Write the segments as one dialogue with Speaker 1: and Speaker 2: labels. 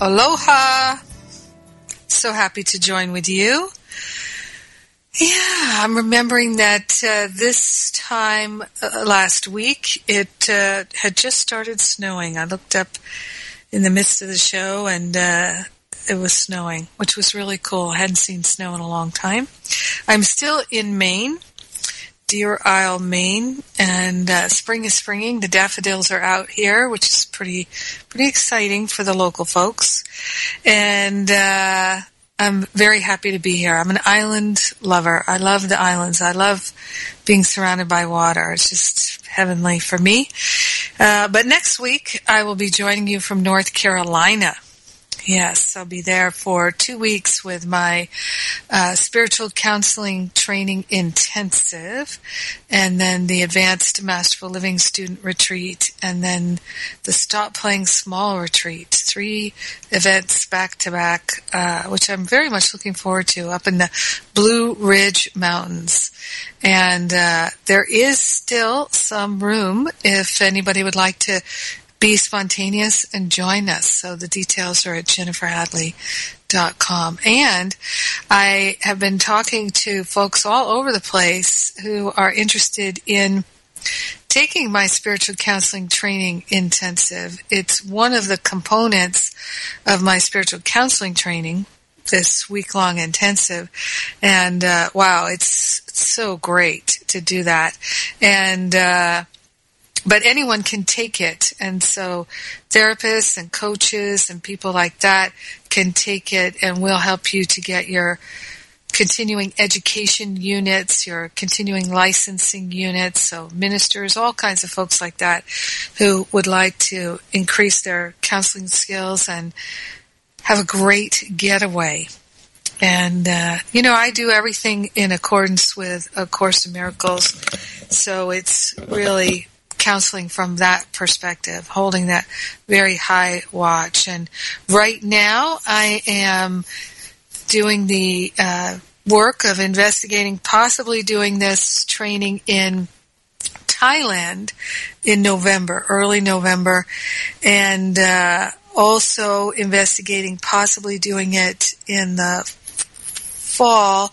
Speaker 1: aloha. So happy to join with you. Yeah, I'm remembering that uh, this time uh, last week it uh, had just started snowing. I looked up in the midst of the show and uh, it was snowing, which was really cool. I hadn't seen snow in a long time. I'm still in Maine, Deer Isle, Maine, and uh, spring is springing. The daffodils are out here, which is pretty pretty exciting for the local folks. And uh, I'm very happy to be here. I'm an island lover. I love the islands. I love being surrounded by water. It's just heavenly for me. Uh, but next week, I will be joining you from North Carolina. Yes, I'll be there for two weeks with my uh, spiritual counseling training intensive, and then the advanced masterful living student retreat, and then the stop playing small retreat. Three events back to back, uh, which I'm very much looking forward to up in the Blue Ridge Mountains. And uh, there is still some room if anybody would like to be spontaneous and join us. So the details are at jenniferhadley.com. And I have been talking to folks all over the place who are interested in taking my spiritual counseling training intensive. It's one of the components of my spiritual counseling training this week long intensive and uh, wow it's so great to do that and uh, but anyone can take it. And so therapists and coaches and people like that can take it and we'll help you to get your continuing education units, your continuing licensing units, so ministers, all kinds of folks like that who would like to increase their counseling skills and have a great getaway. And, uh, you know, I do everything in accordance with A Course in Miracles. So it's really counseling from that perspective, holding that very high watch. And right now, I am doing the uh, work of investigating, possibly doing this training in Thailand in November, early November, and uh, also investigating possibly doing it in the fall,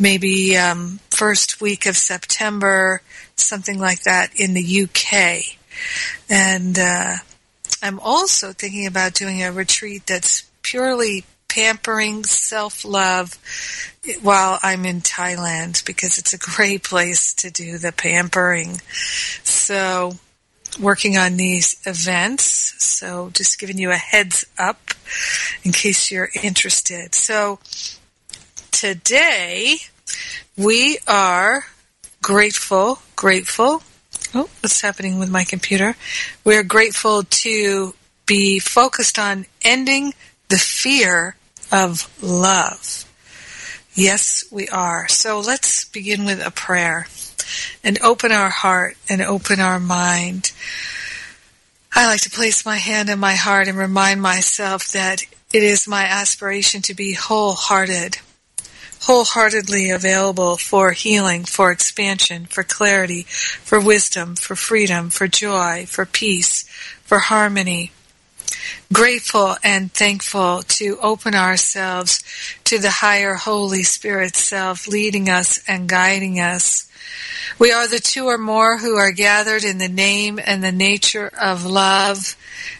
Speaker 1: maybe um, first week of September something like that in the UK. And uh, I'm also thinking about doing a retreat that's purely pampering self love while I'm in Thailand because it's a great place to do the pampering. So, working on these events. So, just giving you a heads up in case you're interested. So, today we are grateful, grateful. Oh, what's happening with my computer? We're grateful to be focused on ending the fear of love. Yes, we are. So let's begin with a prayer and open our heart and open our mind. I like to place my hand on my heart and remind myself that it is my aspiration to be wholehearted wholeheartedly available for healing, for expansion, for clarity, for wisdom, for freedom, for joy, for peace, for harmony. Grateful and thankful to open ourselves to the higher Holy Spirit self leading us and guiding us. We are the two or more who are gathered in the name and the nature of love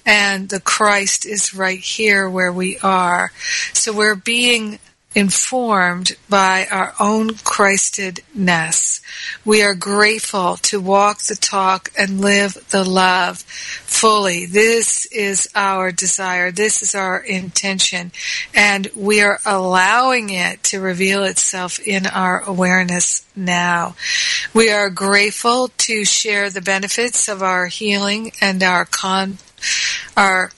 Speaker 1: and the Christ is right here where we are. So we're being informed by our own Christedness. We are grateful to walk the talk and live the love fully. This is our desire. This is our intention. And we are allowing it to reveal itself in our awareness now. We are grateful to share the benefits of our healing and our con, our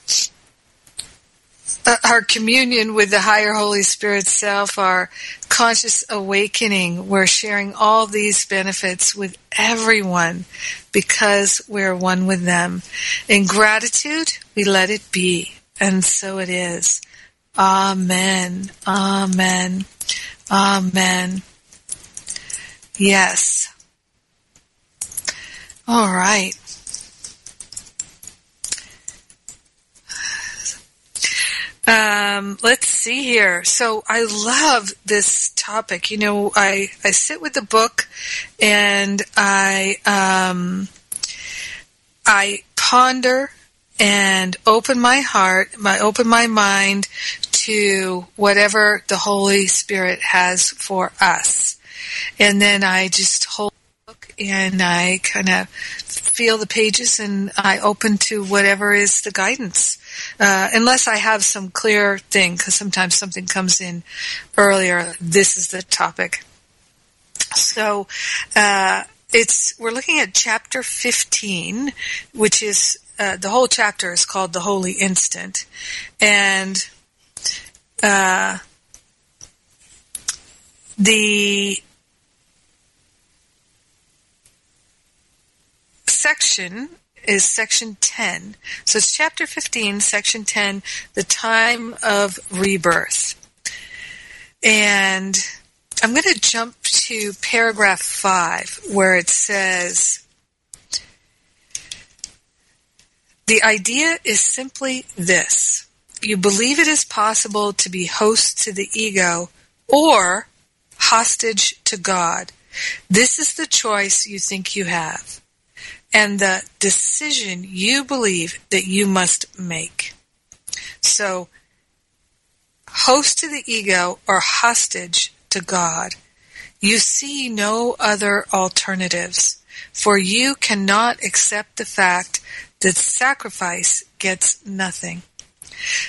Speaker 1: Uh, our communion with the higher Holy Spirit self, our conscious awakening. We're sharing all these benefits with everyone because we're one with them. In gratitude, we let it be. And so it is. Amen. Amen. Amen. Yes. All right. Um, let's see here. So I love this topic. You know, I, I sit with the book and I, um, I ponder and open my heart, my, open my mind to whatever the Holy Spirit has for us. And then I just hold and I kind of feel the pages and I open to whatever is the guidance. Uh, unless I have some clear thing, because sometimes something comes in earlier. This is the topic. So, uh, it's we're looking at chapter 15, which is uh, the whole chapter is called the Holy Instant, and uh, the section is section 10. So it's chapter 15, section 10, the time of rebirth. And I'm going to jump to paragraph 5 where it says, The idea is simply this. You believe it is possible to be host to the ego or hostage to God. This is the choice you think you have and the decision you believe that you must make. So, host to the ego or hostage to God. You see no other alternatives, for you cannot accept the fact that sacrifice gets nothing.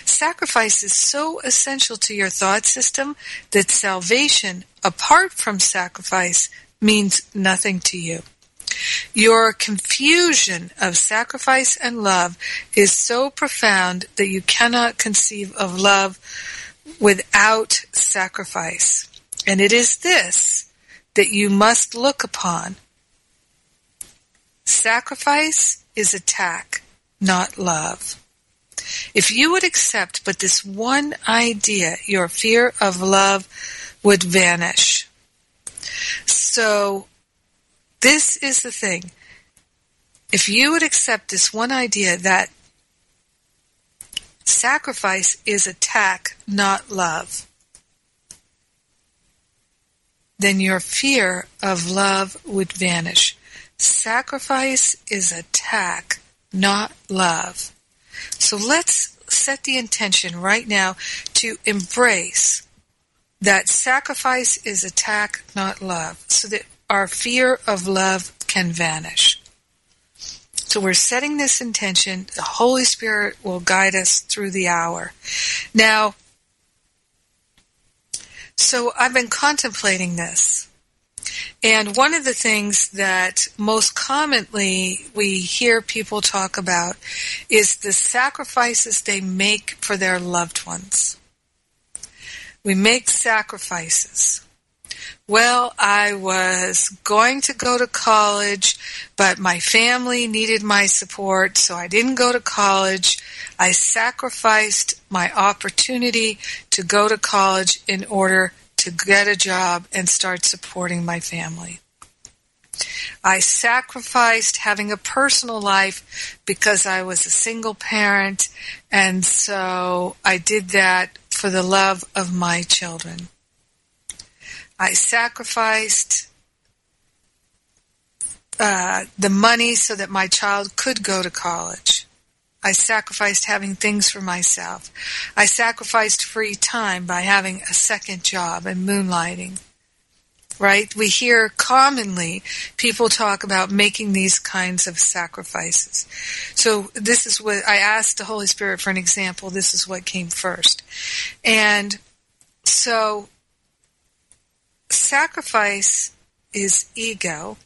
Speaker 1: Sacrifice is so essential to your thought system that salvation, apart from sacrifice, means nothing to you. Your confusion of sacrifice and love is so profound that you cannot conceive of love without sacrifice. And it is this that you must look upon. Sacrifice is attack, not love. If you would accept but this one idea, your fear of love would vanish. So this is the thing. If you would accept this one idea that sacrifice is attack, not love, then your fear of love would vanish. Sacrifice is attack, not love. So let's set the intention right now to embrace that sacrifice is attack, not love, so that our fear of love can vanish. So we're setting this intention. The Holy Spirit will guide us through the hour. Now, so I've been contemplating this. And one of the things that most commonly we hear people talk about is the sacrifices they make for their loved ones. We make sacrifices. Well, I was going to go to college, but my family needed my support, so I didn't go to college. I sacrificed my opportunity to go to college in order to get a job and start supporting my family. I sacrificed having a personal life because I was a single parent, and so I did that for the love of my children. I sacrificed uh, the money so that my child could go to college. I sacrificed having things for myself. I sacrificed free time by having a second job and moonlighting. Right? We hear commonly people talk about making these kinds of sacrifices. So this is what I asked the Holy Spirit for an example. This is what came first. And so sacrifice is ego,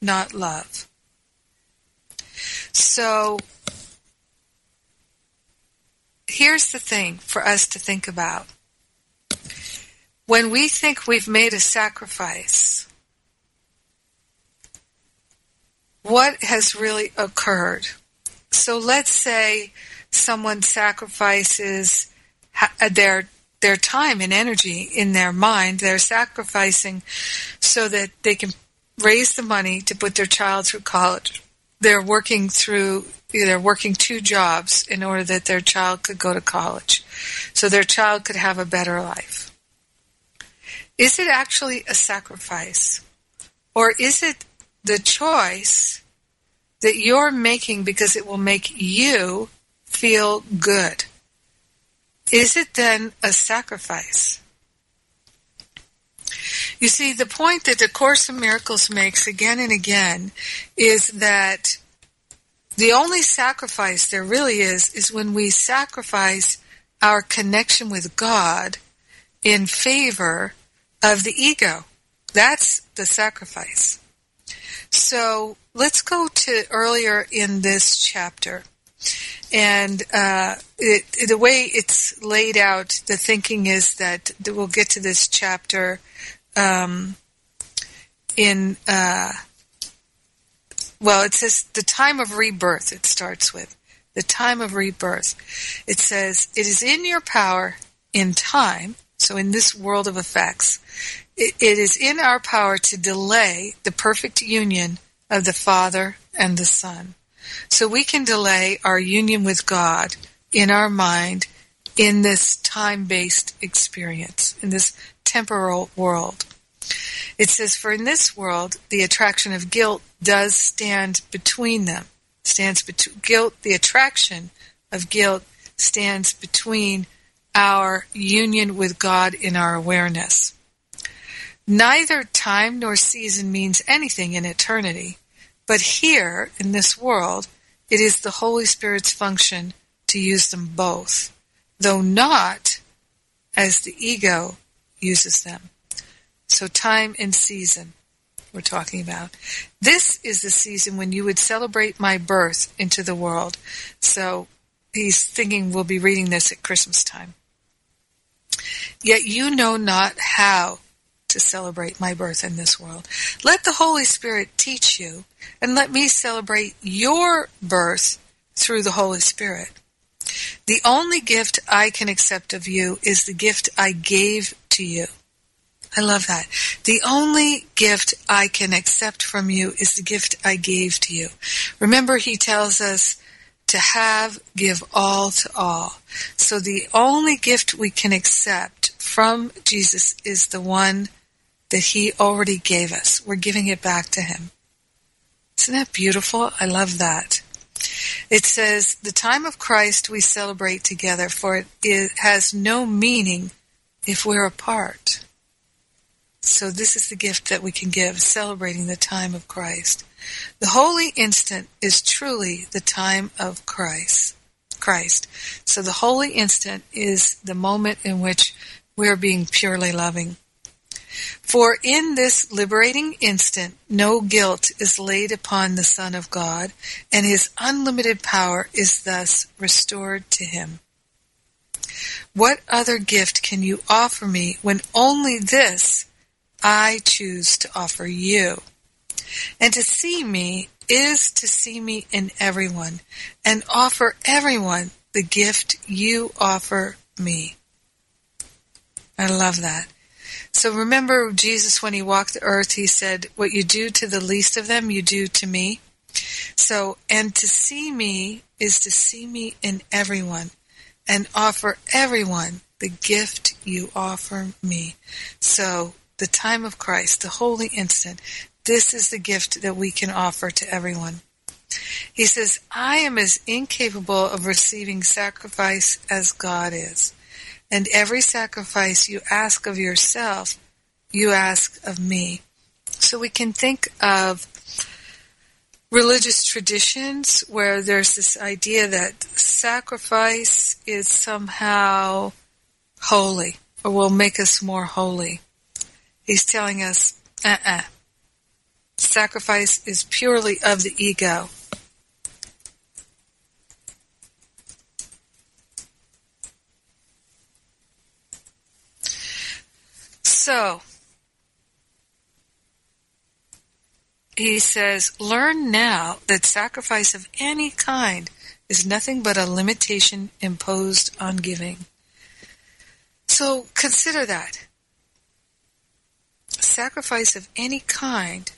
Speaker 1: not love. So here's the thing for us to think about. When we think we've made a sacrifice, what has really occurred? So let's say someone sacrifices their their time and energy in their mind. They're sacrificing so that they can raise the money to put their child through college. They're working through they're working two jobs in order that their child could go to college so their child could have a better life. Is it actually a sacrifice? Or is it the choice that you're making because it will make you feel good? Is it then a sacrifice? You see, the point that the Course in Miracles makes again and again is that the only sacrifice there really is is when we sacrifice our connection with God in favor of the ego. That's the sacrifice. So let's go to earlier in this chapter. And uh, it, the way it's laid out, the thinking is that we'll get to this chapter um, in uh, well, it says the time of rebirth, it starts with. The time of rebirth. It says, it is in your power in time, so in this world of effects, it, it is in our power to delay the perfect union of the Father and the Son. So we can delay our union with God in our mind in this time based experience, in this temporal world. It says, For in this world, the attraction of guilt does stand between them. Stands between guilt, the attraction of guilt stands between our union with God in our awareness. Neither time nor season means anything in eternity, but here, in this world, it is the Holy Spirit's function to use them both, though not as the ego uses them. So time and season we're talking about. This is the season when you would celebrate my birth into the world. So he's thinking we'll be reading this at Christmas time. Yet you know not how to celebrate my birth in this world. Let the Holy Spirit teach you, and let me celebrate your birth through the Holy Spirit. The only gift I can accept of you is the gift I gave to you. I love that. The only gift I can accept from you is the gift I gave to you. Remember, he tells us to have, give all to all. So the only gift we can accept from Jesus is the one that he already gave us. We're giving it back to him. Isn't that beautiful? I love that. It says, the time of Christ we celebrate together, for it has no meaning if we're apart. So this is the gift that we can give, celebrating the time of Christ. The holy instant is truly the time of Christ. Christ. So the holy instant is the moment in which we're being purely loving. For in this liberating instant, no guilt is laid upon the Son of God, and his unlimited power is thus restored to him. What other gift can you offer me when only this I choose to offer you. And to see me is to see me in everyone and offer everyone the gift you offer me. I love that. So remember Jesus when he walked the earth, he said, what you do to the least of them, you do to me. So, and to see me is to see me in everyone and offer everyone the gift you offer me. So the time of Christ, the holy instant, this is the gift that we can offer to everyone. He says, I am as incapable of receiving sacrifice as God is. And every sacrifice you ask of yourself, you ask of me. So we can think of religious traditions where there's this idea that sacrifice is somehow holy or will make us more holy. He's telling us, uh-uh. Sacrifice is purely of the ego. So, he says, learn now that sacrifice of any kind is nothing but a limitation imposed on giving. So consider that. Sacrifice of any kind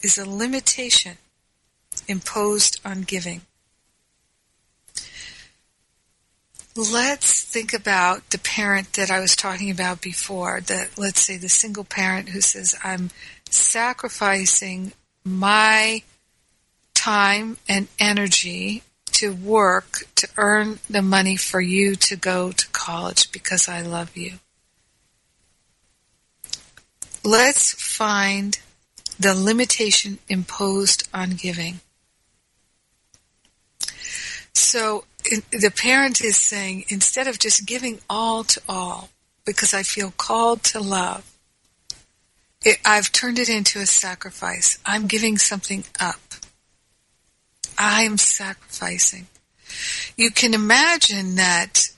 Speaker 1: is a limitation imposed on giving. Let's think about the parent that I was talking about before, that let's say the single parent who says, I'm sacrificing my time and energy to work to earn the money for you to go to college because I love you. Let's find the limitation imposed on giving. So the parent is saying, instead of just giving all to all, because I feel called to love, it, I've turned it into a sacrifice. I'm giving something up. I'm sacrificing. You can imagine that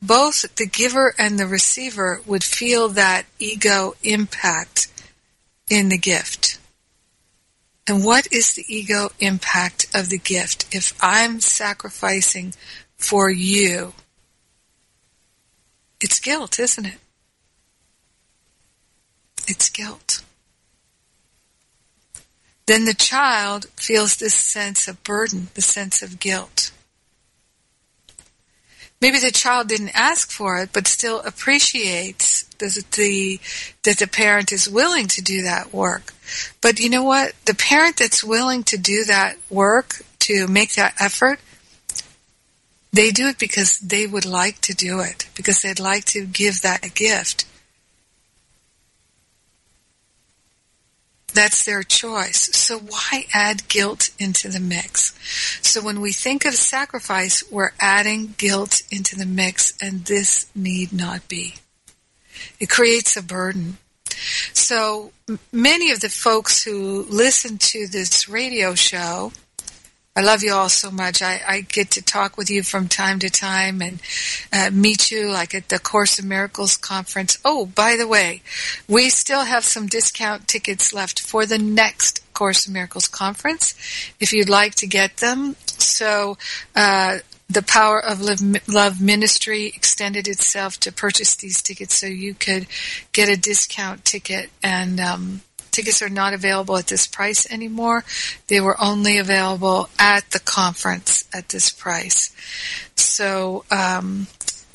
Speaker 1: both the giver and the receiver would feel that ego impact in the gift. And what is the ego impact of the gift? If I'm sacrificing for you, it's guilt, isn't it? It's guilt. Then the child feels this sense of burden, the sense of guilt. Maybe the child didn't ask for it, but still appreciates the, the, that the parent is willing to do that work. But you know what? The parent that's willing to do that work, to make that effort, they do it because they would like to do it, because they'd like to give that a gift. That's their choice. So why add guilt into the mix? So when we think of sacrifice, we're adding guilt into the mix, and this need not be. It creates a burden. So many of the folks who listen to this radio show I love you all so much. I, I get to talk with you from time to time and uh, meet you like at the Course of Miracles conference. Oh, by the way, we still have some discount tickets left for the next Course of Miracles conference if you'd like to get them. So, uh, the power of love ministry extended itself to purchase these tickets so you could get a discount ticket and um, tickets are not available at this price anymore. They were only available at the conference at this price. So um,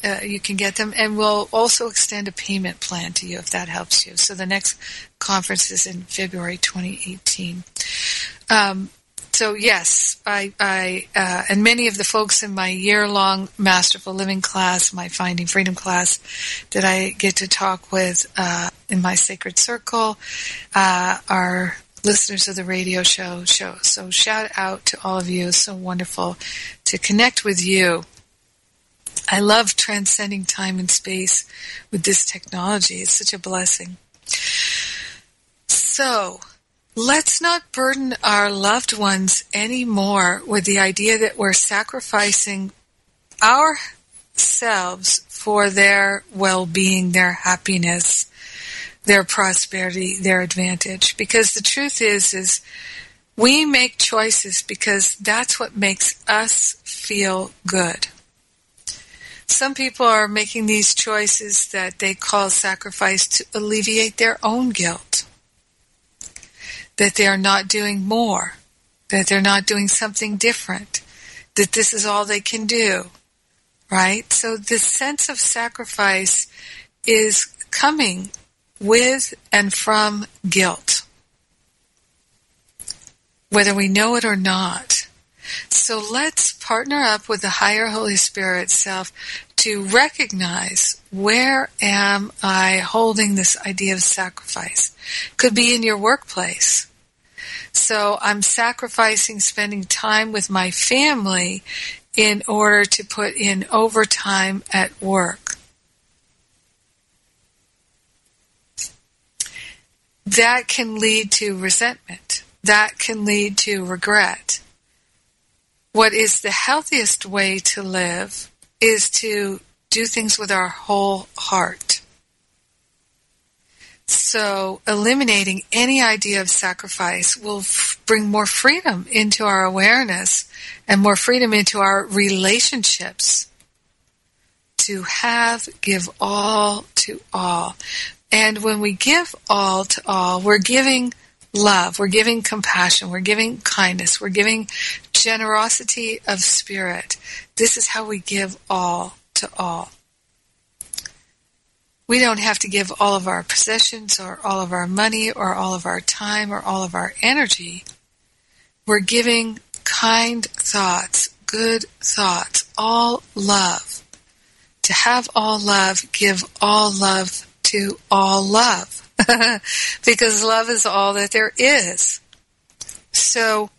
Speaker 1: uh, you can get them, and we'll also extend a payment plan to you if that helps you. So the next conference is in February 2018. Um, so yes, I, I uh, and many of the folks in my year-long Masterful Living class, my Finding Freedom class, that I get to talk with uh, in my sacred circle, uh, are listeners of the radio show. Show so shout out to all of you. It's so wonderful to connect with you. I love transcending time and space with this technology. It's such a blessing. So Let's not burden our loved ones anymore with the idea that we're sacrificing ourselves for their well-being, their happiness, their prosperity, their advantage. Because the truth is, is we make choices because that's what makes us feel good. Some people are making these choices that they call sacrifice to alleviate their own guilt that they are not doing more, that they're not doing something different, that this is all they can do, right? So this sense of sacrifice is coming with and from guilt, whether we know it or not. So let's partner up with the higher Holy Spirit self to recognize where am I holding this idea of sacrifice. Could be in your workplace. So I'm sacrificing spending time with my family in order to put in overtime at work. That can lead to resentment. That can lead to regret. What is the healthiest way to live is to do things with our whole heart. So eliminating any idea of sacrifice will f- bring more freedom into our awareness and more freedom into our relationships to have, give all to all. And when we give all to all, we're giving love, we're giving compassion, we're giving kindness, we're giving generosity of spirit. This is how we give all to all. We don't have to give all of our possessions or all of our money or all of our time or all of our energy. We're giving kind thoughts, good thoughts, all love. To have all love, give all love to all love. because love is all that there is. So,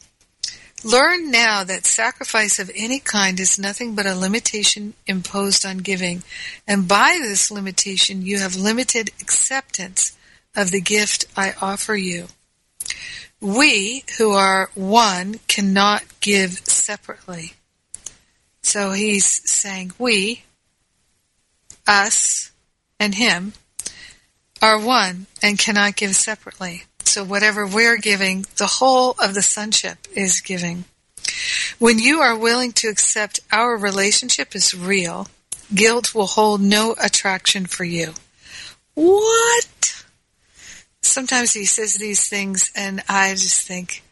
Speaker 1: learn now that sacrifice of any kind is nothing but a limitation imposed on giving. And by this limitation, you have limited acceptance of the gift I offer you. We, who are one, cannot give separately. So he's saying we, us, and him are one and cannot give separately. So whatever we're giving, the whole of the sonship is giving. When you are willing to accept our relationship is real, guilt will hold no attraction for you. What? Sometimes he says these things and I just think,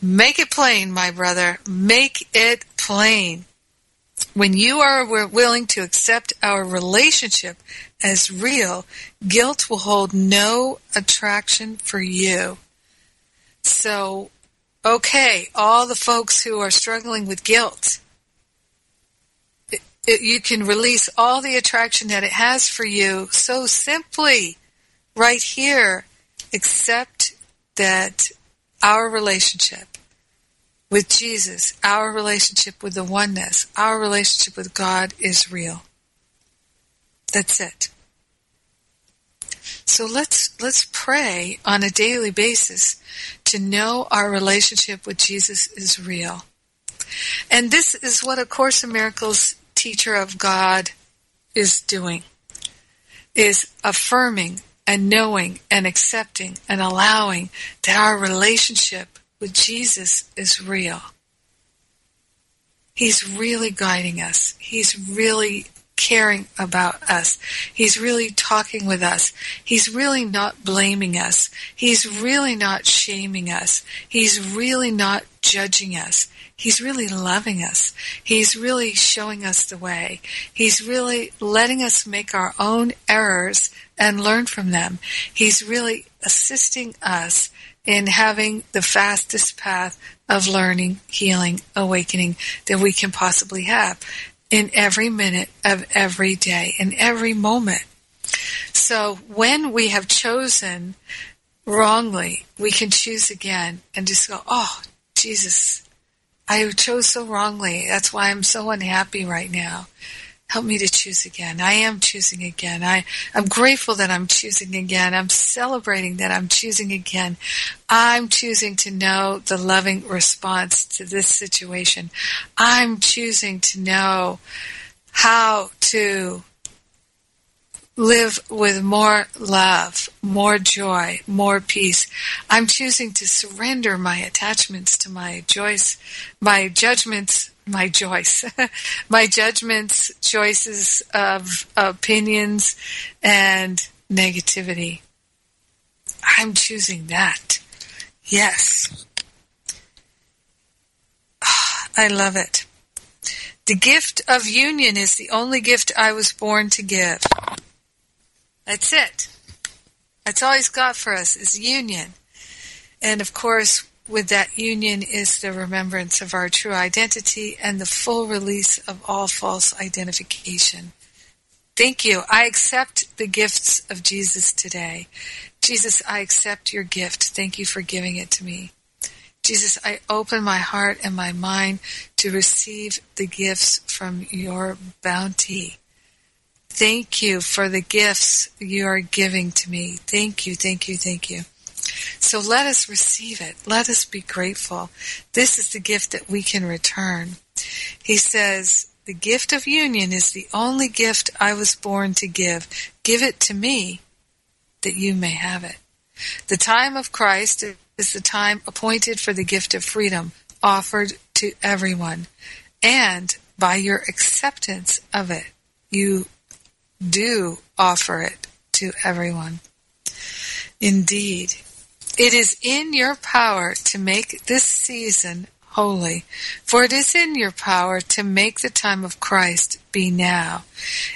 Speaker 1: make it plain, my brother. Make it plain. When you are willing to accept our relationship as real, guilt will hold no attraction for you. So, okay, all the folks who are struggling with guilt, it, it, you can release all the attraction that it has for you so simply right here. Accept that our relationship with Jesus, our relationship with the oneness, our relationship with God is real. That's it. So let's let's pray on a daily basis to know our relationship with Jesus is real. And this is what a Course in Miracles teacher of God is doing. Is affirming and knowing and accepting and allowing that our relationship with Jesus is real. He's really guiding us. He's really caring about us. He's really talking with us. He's really not blaming us. He's really not shaming us. He's really not judging us. He's really loving us. He's really showing us the way. He's really letting us make our own errors and learn from them. He's really assisting us in having the fastest path of learning, healing, awakening that we can possibly have in every minute of every day, in every moment. So when we have chosen wrongly, we can choose again and just go, oh, Jesus, I chose so wrongly. That's why I'm so unhappy right now. Help me to choose again. I am choosing again. I, I'm grateful that I'm choosing again. I'm celebrating that I'm choosing again. I'm choosing to know the loving response to this situation. I'm choosing to know how to live with more love, more joy, more peace. I'm choosing to surrender my attachments to my joys, my judgments my choice, my judgments, choices of opinions, and negativity. I'm choosing that. Yes. I love it. The gift of union is the only gift I was born to give. That's it. That's all he's got for us is union. And of course, with that union is the remembrance of our true identity and the full release of all false identification. Thank you. I accept the gifts of Jesus today. Jesus, I accept your gift. Thank you for giving it to me. Jesus, I open my heart and my mind to receive the gifts from your bounty. Thank you for the gifts you are giving to me. Thank you, thank you, thank you. So let us receive it. Let us be grateful. This is the gift that we can return. He says, the gift of union is the only gift I was born to give. Give it to me. that you may have it. The time of Christ is the time appointed for the gift of freedom offered to everyone. And by your acceptance of it, you do offer it to everyone. Indeed, it is in your power to make this season holy, for it is in your power to make the time of Christ be now.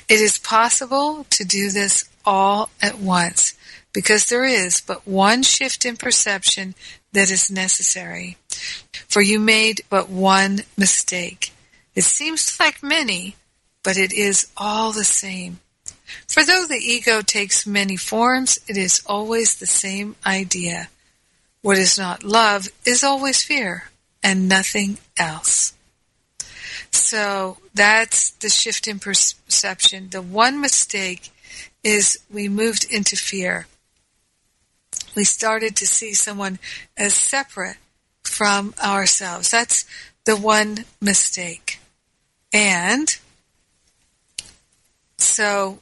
Speaker 1: It is possible to do this all at once, because there is but one shift in perception that is necessary. For you made but one mistake. It seems like many, but it is all the same. For though the ego takes many forms, it is always the same idea. What is not love is always fear, and nothing else. So that's the shift in perception. The one mistake is we moved into fear. We started to see someone as separate from ourselves. That's the one mistake. And so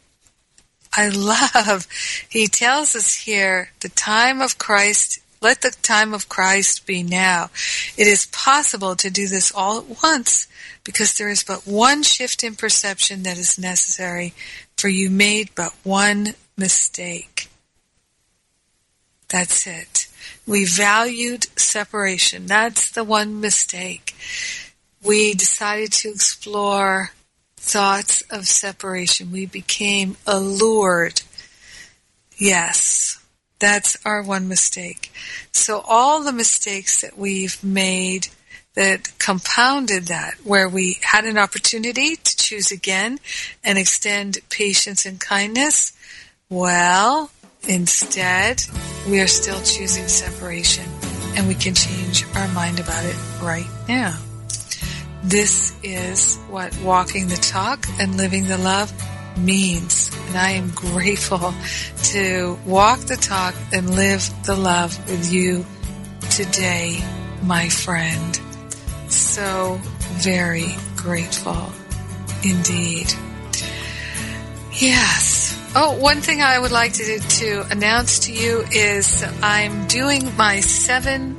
Speaker 1: I love, he tells us here, the time of Christ, let the time of Christ be now. It is possible to do this all at once because there is but one shift in perception that is necessary, for you made but one mistake. That's it. We valued separation. That's the one mistake. We decided to explore thoughts of separation. We became allured. Yes, that's our one mistake. So all the mistakes that we've made that compounded that, where we had an opportunity to choose again and extend patience and kindness, well, instead, we are still choosing separation and we can change our mind about it right now. This is what walking the talk and living the love means. And I am grateful to walk the talk and live the love with you today, my friend. So very grateful indeed. Yes. Oh, one thing I would like to, to announce to you is I'm doing my seven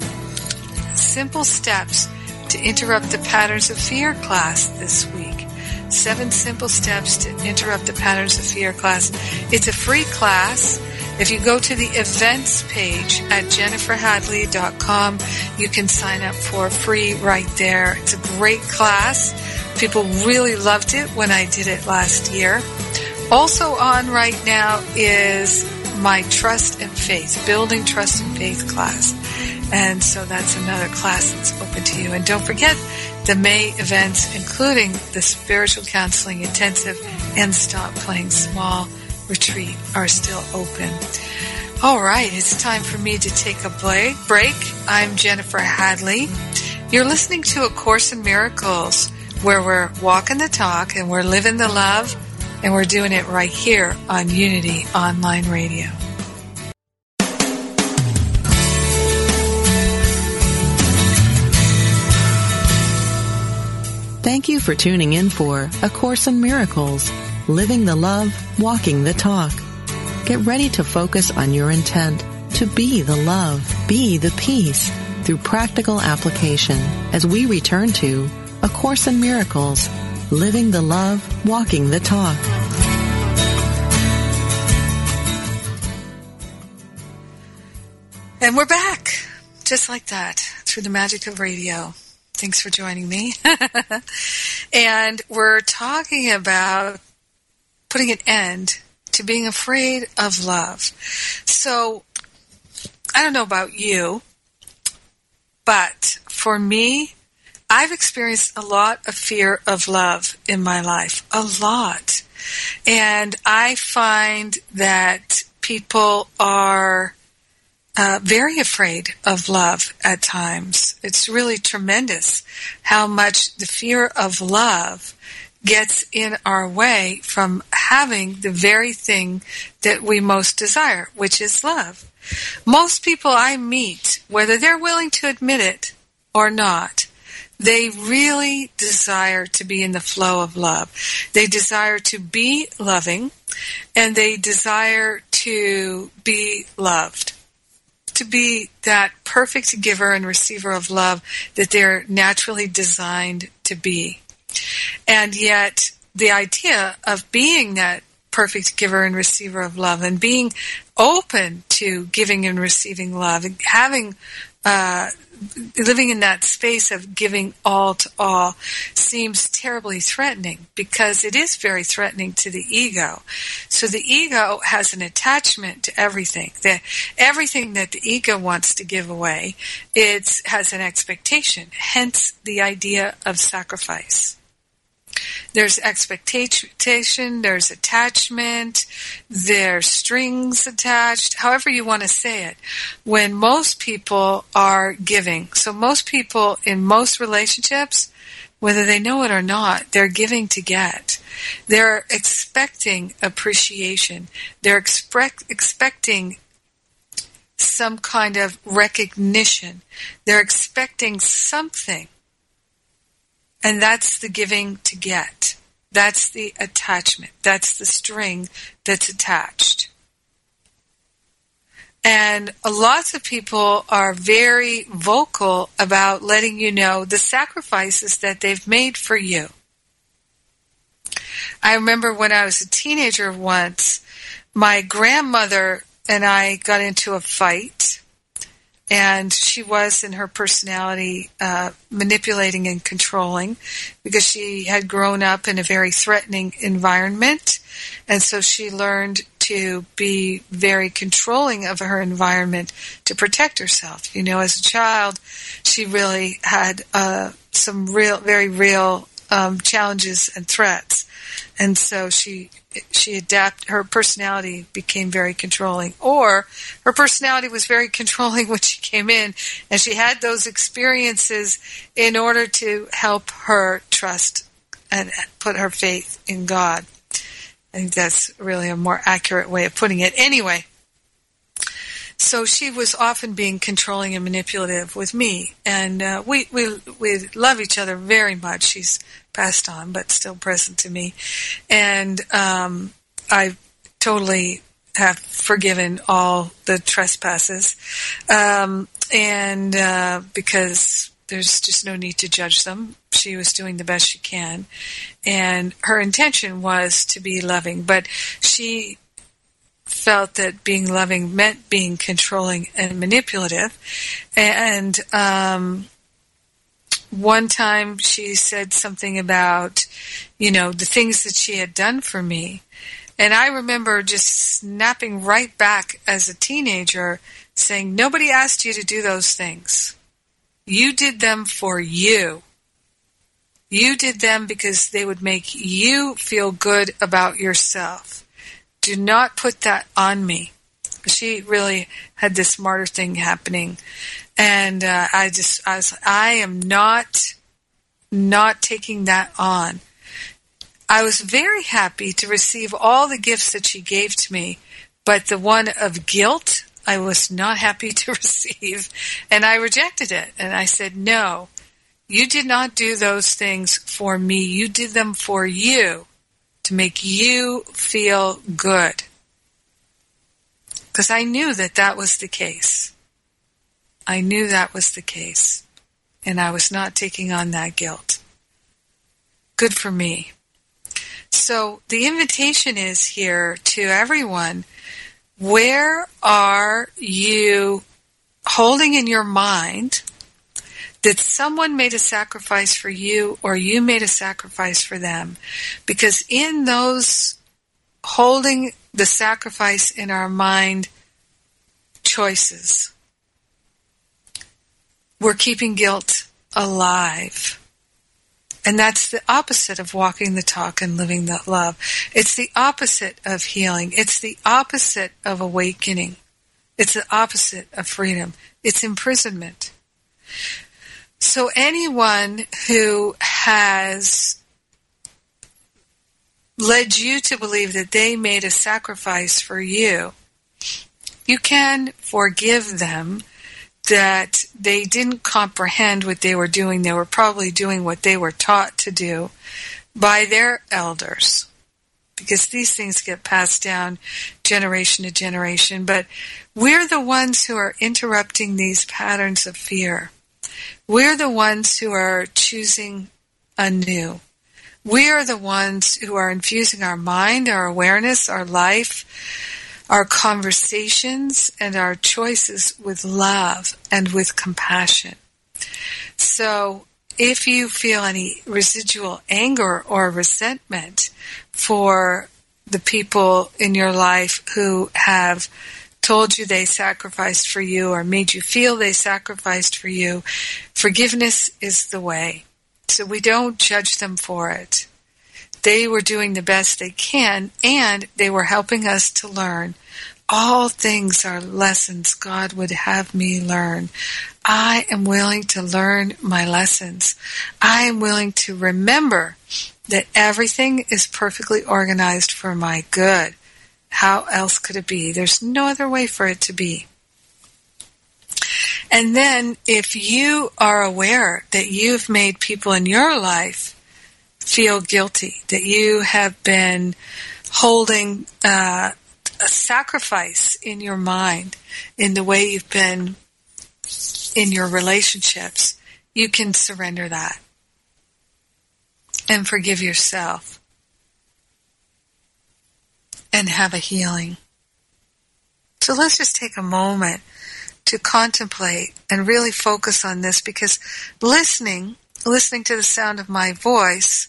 Speaker 1: simple steps to interrupt the patterns of fear class this week. Seven simple steps to interrupt the patterns of fear class. It's a free class. If you go to the events page at jenniferhadley.com, you can sign up for free right there. It's a great class. People really loved it when I did it last year. Also on right now is my trust and faith, building trust and faith class. And so that's another class that's open to you. And don't forget the May events, including the spiritual counseling intensive and stop playing small retreat are still open. All right, it's time for me to take a break. I'm Jennifer Hadley. You're listening to A Course in Miracles, where we're walking the talk and we're living the love, and we're doing it right here on Unity Online Radio.
Speaker 2: Thank you for tuning in for A Course in Miracles, Living the Love, Walking the Talk. Get ready to focus on your intent to be the love, be the peace through practical application as we return to A Course in Miracles, Living the Love, Walking the Talk.
Speaker 1: And we're back, just like that, through the magic of radio. Thanks for joining me. and we're talking about putting an end to being afraid of love. So, I don't know about you, but for me, I've experienced a lot of fear of love in my life. A lot. And I find that people are uh, very afraid of love at times. It's really tremendous how much the fear of love gets in our way from having the very thing that we most desire, which is love. Most people I meet, whether they're willing to admit it or not, they really desire to be in the flow of love. They desire to be loving and they desire to be loved. To be that perfect giver and receiver of love that they're naturally designed to be. And yet, the idea of being that perfect giver and receiver of love and being open to giving and receiving love and having uh, living in that space of giving all to all seems terribly threatening because it is very threatening to the ego. So the ego has an attachment to everything. That everything that the ego wants to give away, it has an expectation. Hence the idea of sacrifice. There's expectation, there's attachment, there's strings attached, however you want to say it. When most people are giving, so most people in most relationships, whether they know it or not, they're giving to get. They're expecting appreciation. They're expect, expecting some kind of recognition. They're expecting something and that's the giving to get. That's the attachment. That's the string that's attached. And lots of people are very vocal about letting you know the sacrifices that they've made for you. I remember when I was a teenager once, my grandmother and I got into a fight and she was in her personality uh, manipulating and controlling because she had grown up in a very threatening environment. And so she learned to be very controlling of her environment to protect herself. You know as a child she really had uh, some real very real um, challenges and threats. And so she she adapt her personality became very controlling or her personality was very controlling when she came in and she had those experiences in order to help her trust and put her faith in God. I think that's really a more accurate way of putting it. Anyway, so she was often being controlling and manipulative with me, and uh, we we we love each other very much. She's passed on, but still present to me, and um, I totally have forgiven all the trespasses, um, and uh, because there's just no need to judge them. She was doing the best she can, and her intention was to be loving, but she felt that being loving meant being controlling and manipulative. And um, one time she said something about, you know, the things that she had done for me. And I remember just snapping right back as a teenager saying, Nobody asked you to do those things. You did them for you. You did them because they would make you feel good about yourself do not put that on me. She really had this martyr thing happening, and uh, I just I was I am not not taking that on. I was very happy to receive all the gifts that she gave to me, but the one of guilt I was not happy to receive, and I rejected it. And I said, "No, you did not do those things for me. You did them for you to make you feel good. Because I knew that that was the case. I knew that was the case. And I was not taking on that guilt. Good for me. So the invitation is here to everyone. Where are you holding in your mind that someone made a sacrifice for you or you made a sacrifice for them. Because in those holding the sacrifice in our mind choices, we're keeping guilt alive. And that's the opposite of walking the talk and living the love. It's the opposite of healing. It's the opposite of awakening. It's the opposite of freedom. It's imprisonment. So anyone who has led you to believe that they made a sacrifice for you, you can forgive them that they didn't comprehend what they were doing. They were probably doing what they were taught to do by their elders. Because these things get passed down generation to generation. But we're the ones who are interrupting these patterns of fear. We're the ones who are choosing anew. We are the ones who are infusing our mind, our awareness, our life, our conversations, and our choices with love and with compassion. So if you feel any residual anger or resentment for the people in your life who have told you they sacrificed for you or made you feel they sacrificed for you, forgiveness is the way. So we don't judge them for it. They were doing the best they can and they were helping us to learn. All things are lessons God would have me learn. I am willing to learn my lessons. I am willing to remember that everything is perfectly organized for my good. How else could it be? There's no other way for it to be. And then if you are aware that you've made people in your life feel guilty, that you have been holding uh, a sacrifice in your mind in the way you've been in your relationships, you can surrender that and forgive yourself and have a healing. So let's just take a moment to contemplate and really focus on this because listening, listening to the sound of my voice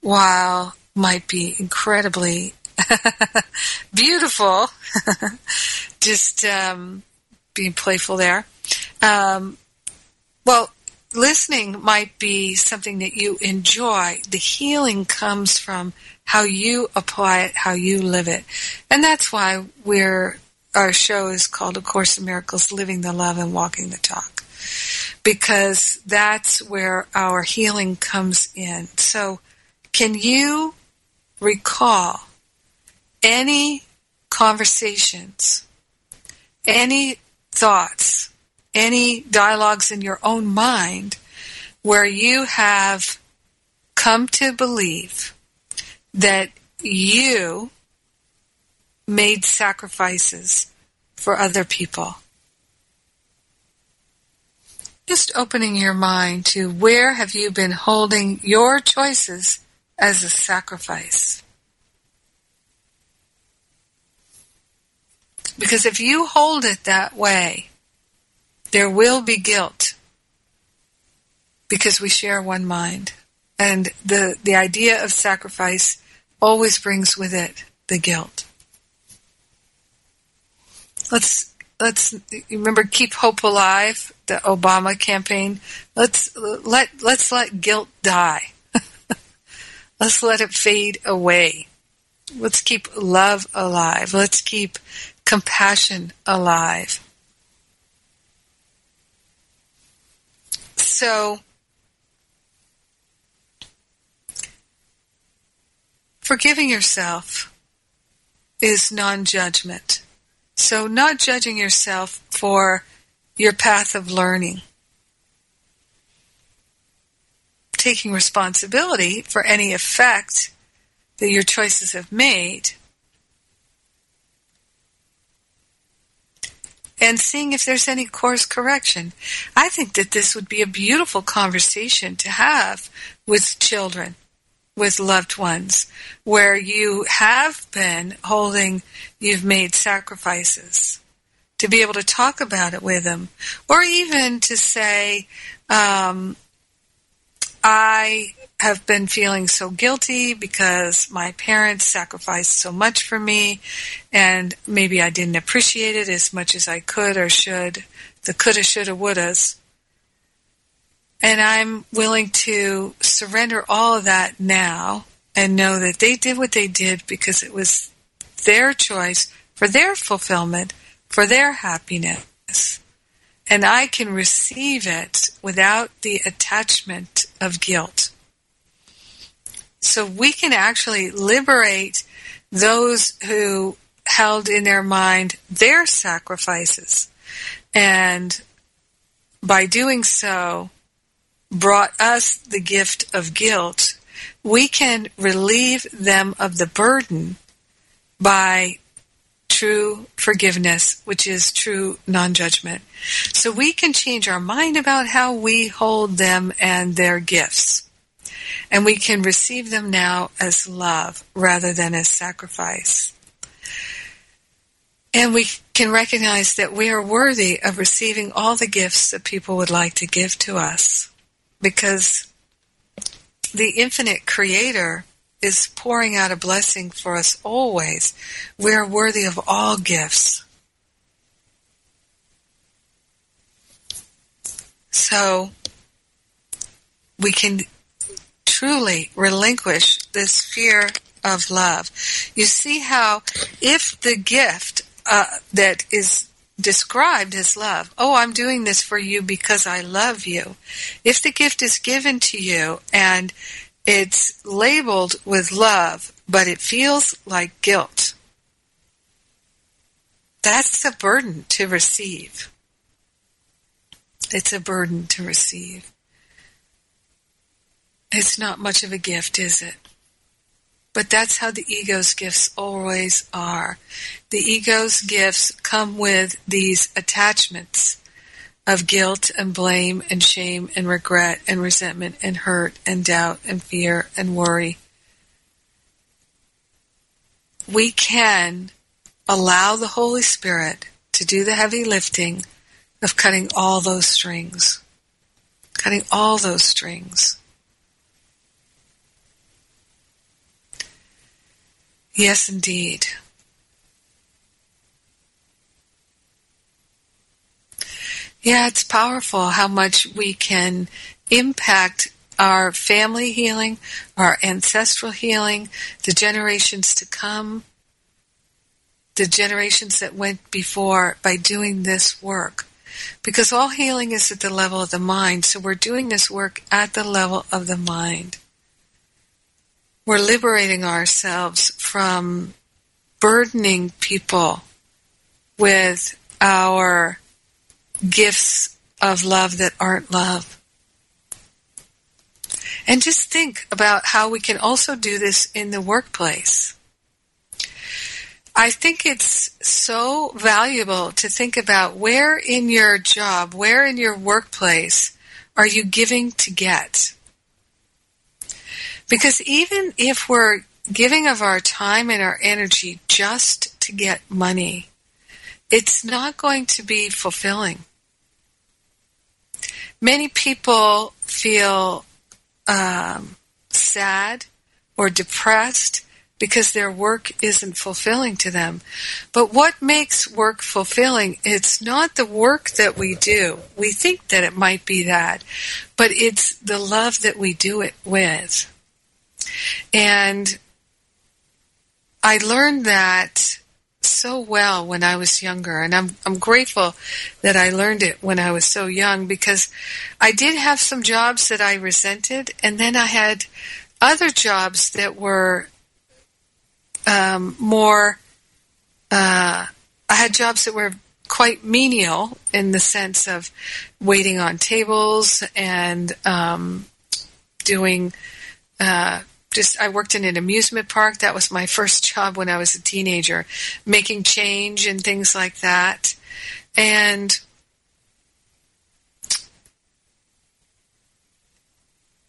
Speaker 1: while might be incredibly beautiful, just um, being playful there. Um, well, listening might be something that you enjoy. The healing comes from how you apply it, how you live it. And that's why we're, our show is called A Course in Miracles, Living the Love and Walking the Talk. Because that's where our healing comes in. So can you recall any conversations, any thoughts, any dialogues in your own mind where you have come to believe that you made sacrifices for other people. Just opening your mind to where have you been holding your choices as a sacrifice? Because if you hold it that way, there will be guilt because we share one mind. And the, the idea of sacrifice always brings with it the guilt. Let's let's remember keep hope alive, the Obama campaign. Let's let let's let guilt die. let's let it fade away. Let's keep love alive. Let's keep compassion alive. So, forgiving yourself is non judgment. So, not judging yourself for your path of learning. Taking responsibility for any effect that your choices have made and seeing if there's any course correction. I think that this would be a beautiful conversation to have with children, with loved ones, where you have been holding, you've made sacrifices. To be able to talk about it with them, or even to say, um, I have been feeling so guilty because my parents sacrificed so much for me and maybe I didn't appreciate it as much as I could or should. The coulda, shoulda, wouldas. And I'm willing to surrender all of that now and know that they did what they did because it was their choice for their fulfillment, for their happiness. And I can receive it without the attachment of guilt. So we can actually liberate those who held in their mind their sacrifices and by doing so, brought us the gift of guilt, we can relieve them of the burden by true forgiveness, which is true non judgment. So we can change our mind about how we hold them and their gifts. And we can receive them now as love rather than as sacrifice. And we can recognize that we are worthy of receiving all the gifts that people would like to give to us. Because the infinite creator is pouring out a blessing for us always. We are worthy of all gifts. So we can truly relinquish this fear of love. You see how if the gift uh, that is described as love, oh, I'm doing this for you because I love you. If the gift is given to you and it's labeled with love, but it feels like guilt. That's a burden to receive. It's a burden to receive. It's not much of a gift, is it? But that's how the ego's gifts always are. The ego's gifts come with these attachments of guilt and blame and shame and regret and resentment and hurt and doubt and fear and worry. We can allow the Holy Spirit to do the heavy lifting of cutting all those strings. Cutting all those strings. Yes, indeed. Yeah, it's powerful how much we can impact our family healing, our ancestral healing, the generations to come, the generations that went before by doing this work. Because all healing is at the level of the mind, so we're doing this work at the level of the mind. We're liberating ourselves from burdening people with our gifts of love that aren't love. And just think about how we can also do this in the workplace. I think it's so valuable to think about where in your job, where in your workplace are you giving to get? Because even if we're giving of our time and our energy just to get money, it's not going to be fulfilling. Many people feel um, sad or depressed because their work isn't fulfilling to them. But what makes work fulfilling? It's not the work that we do. We think that it might be that, but it's the love that we do it with. And I learned that so well when I was younger, and I'm I'm grateful that I learned it when I was so young because I did have some jobs that I resented, and then I had other jobs that were um, more. Uh, I had jobs that were quite menial in the sense of waiting on tables and um, doing uh, just I worked in an amusement park. That was my first job when I was a teenager, making change and things like that. And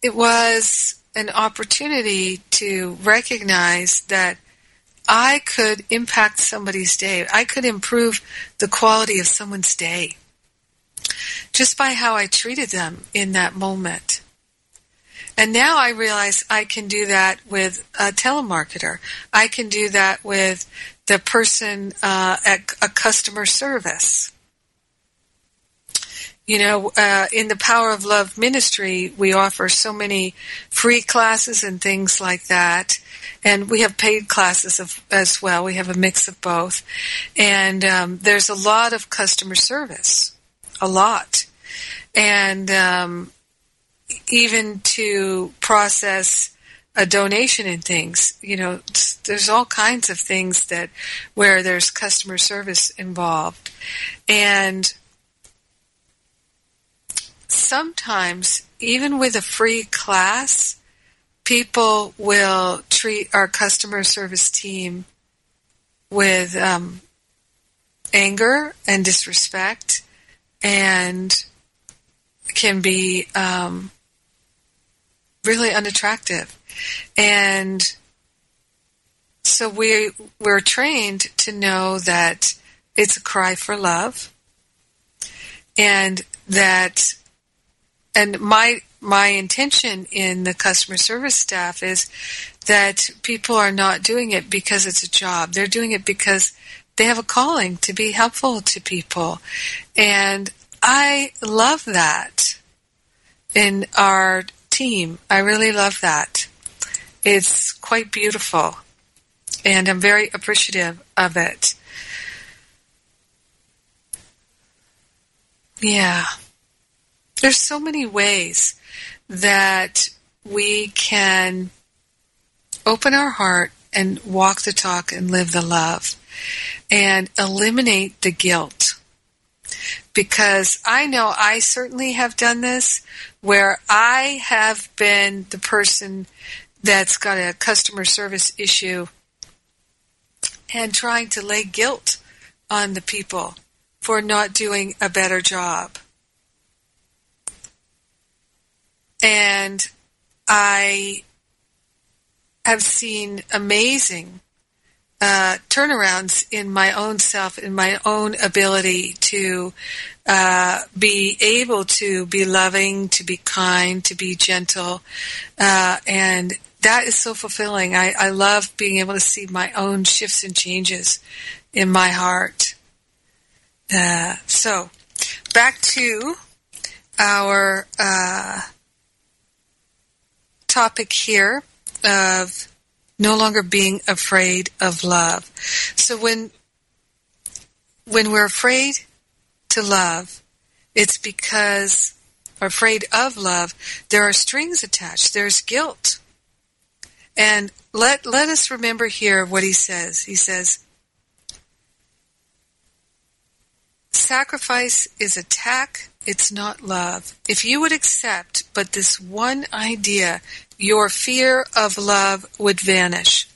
Speaker 1: it was an opportunity to recognize that I could impact somebody's day. I could improve the quality of someone's day just by how I treated them in that moment. And now I realize I can do that with a telemarketer. I can do that with the person uh, at a customer service. You know, uh, in the Power of Love ministry, we offer so many free classes and things like that. And we have paid classes of, as well. We have a mix of both. And um, there's a lot of customer service. A lot. And um, even to process a donation and things. You know, there's all kinds of things that where there's customer service involved, and sometimes, even with a free class, people will treat our customer service team with um, anger and disrespect and can be um, really unattractive. And so we we're trained to know that it's a cry for love and that and my my intention in the customer service staff is that people are not doing it because it's a job. They're doing it because they have a calling to be helpful to people. And I love that in our team. I really love that. It's quite beautiful. And I'm very appreciative of it. Yeah. There's so many ways that we can open our heart and walk the talk and live the love and eliminate the guilt. Because I know I certainly have done this where I have been the person that's got a customer service issue and trying to lay guilt on the people for not doing a better job. And I have seen amazing uh, turnarounds in my own self, in my own ability to uh, be able to be loving, to be kind, to be gentle, uh, and that is so fulfilling. I, I love being able to see my own shifts and changes in my heart. Uh, so, back to our uh, topic here of no longer being afraid of love. So when when we're afraid to love, it's because we're afraid of love, there are strings attached. There's guilt. And let let us remember here what he says. He says sacrifice is attack, it's not love. If you would accept but this one idea, your fear of love would vanish.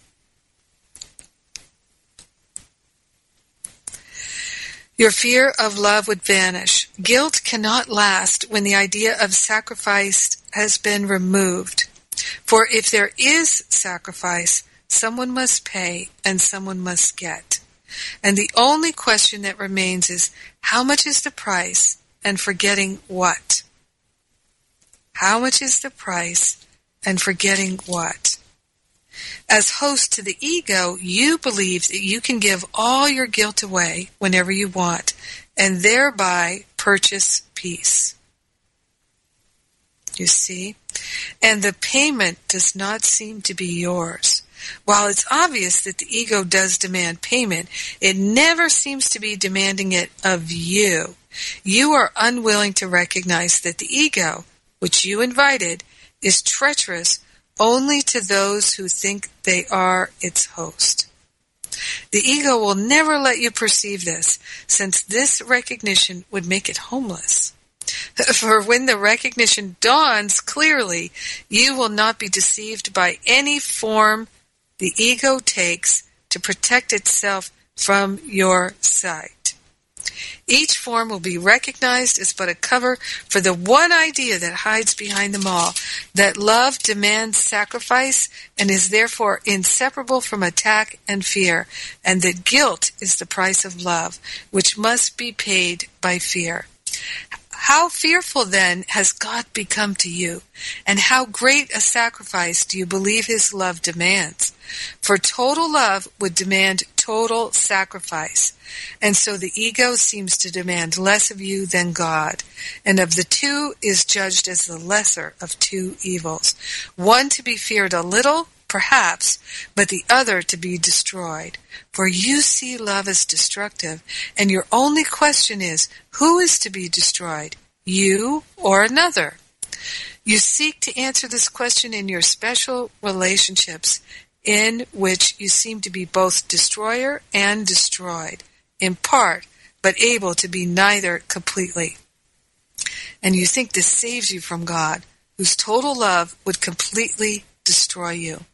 Speaker 1: Your fear of love would vanish. Guilt cannot last when the idea of sacrifice has been removed. For if there is sacrifice, someone must pay and someone must get. And the only question that remains is how much is the price and forgetting what? How much is the price and forgetting what? As host to the ego, you believe that you can give all your guilt away whenever you want and thereby purchase peace. You see? And the payment does not seem to be yours. While it's obvious that the ego does demand payment, it never seems to be demanding it of you. You are unwilling to recognize that the ego, which you invited, is treacherous only to those who think they are its host. The ego will never let you perceive this, since this recognition would make it homeless. For when the recognition dawns clearly, you will not be deceived by any form the ego takes to protect itself from your sight. Each form will be recognized as but a cover for the one idea that hides behind them all that love demands sacrifice and is therefore inseparable from attack and fear, and that guilt is the price of love, which must be paid by fear. How fearful then has God become to you? And how great a sacrifice do you believe his love demands? For total love would demand total sacrifice. And so the ego seems to demand less of you than God. And of the two is judged as the lesser of two evils. One to be feared a little, perhaps, but the other to be destroyed. For you see love as destructive, and your only question is, who is to be destroyed, you or another? You seek to answer this question in your special relationships, in which you seem to be both destroyer and destroyed, in part, but able to be neither completely. and you think this saves you from God, whose total love would completely destroy you.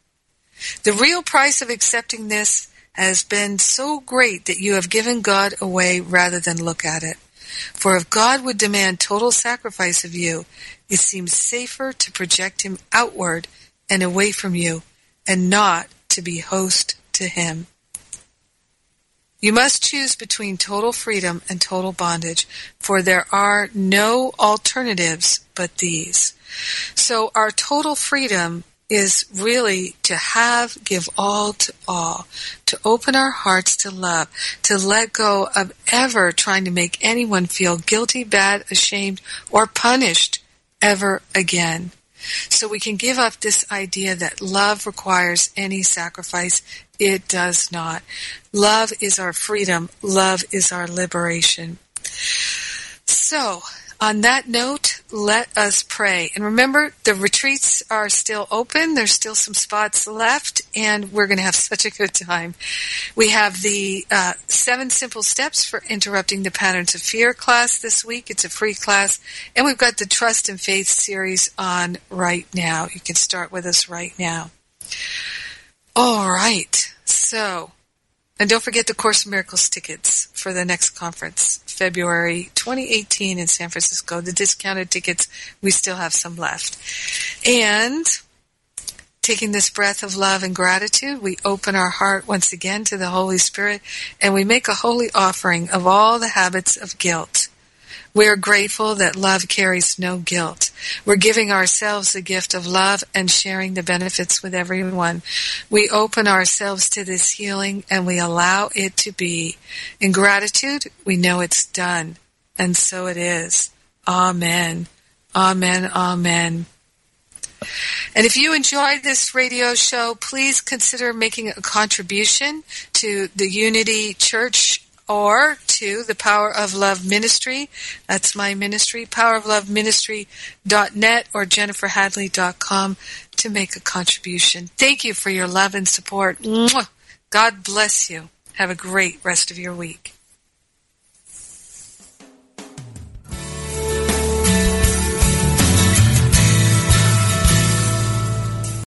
Speaker 1: The real price of accepting this has been so great that you have given God away rather than look at it. For if God would demand total sacrifice of you, it seems safer to project him outward and away from you and not to be host to him. You must choose between total freedom and total bondage, for there are no alternatives but these. So our total freedom is really to have, give all to all, to open our hearts to love, to let go of ever trying to make anyone feel guilty, bad, ashamed, or punished ever again. So we can give up this idea that love requires any sacrifice. It does not. Love is our freedom. Love is our liberation. So, on that note, let us pray. And remember, the retreats are still open. There's still some spots left, and we're going to have such a good time. We have the uh, seven simple steps for interrupting the patterns of fear class this week. It's a free class. And we've got the Trust and Faith series on right now. You can start with us right now. All right. So, and don't forget the Course in Miracles tickets for the next conference, February 2018 in San Francisco. The discounted tickets, we still have some left. And taking this breath of love and gratitude, we open our heart once again to the Holy Spirit and we make a holy offering of all the habits of guilt we are grateful that love carries no guilt. We're giving ourselves the gift of love and sharing the benefits with everyone. We open ourselves to this healing and we allow it to be. In gratitude, we know it's done. And so it is. Amen. Amen. Amen. And if you enjoyed this radio show, please consider making a contribution to the Unity Church or to the Power of Love Ministry. That's my ministry, powerofloveministry.net or jenniferhadley.com to make a contribution. Thank you for your love and support. God bless you. Have a great rest of your week.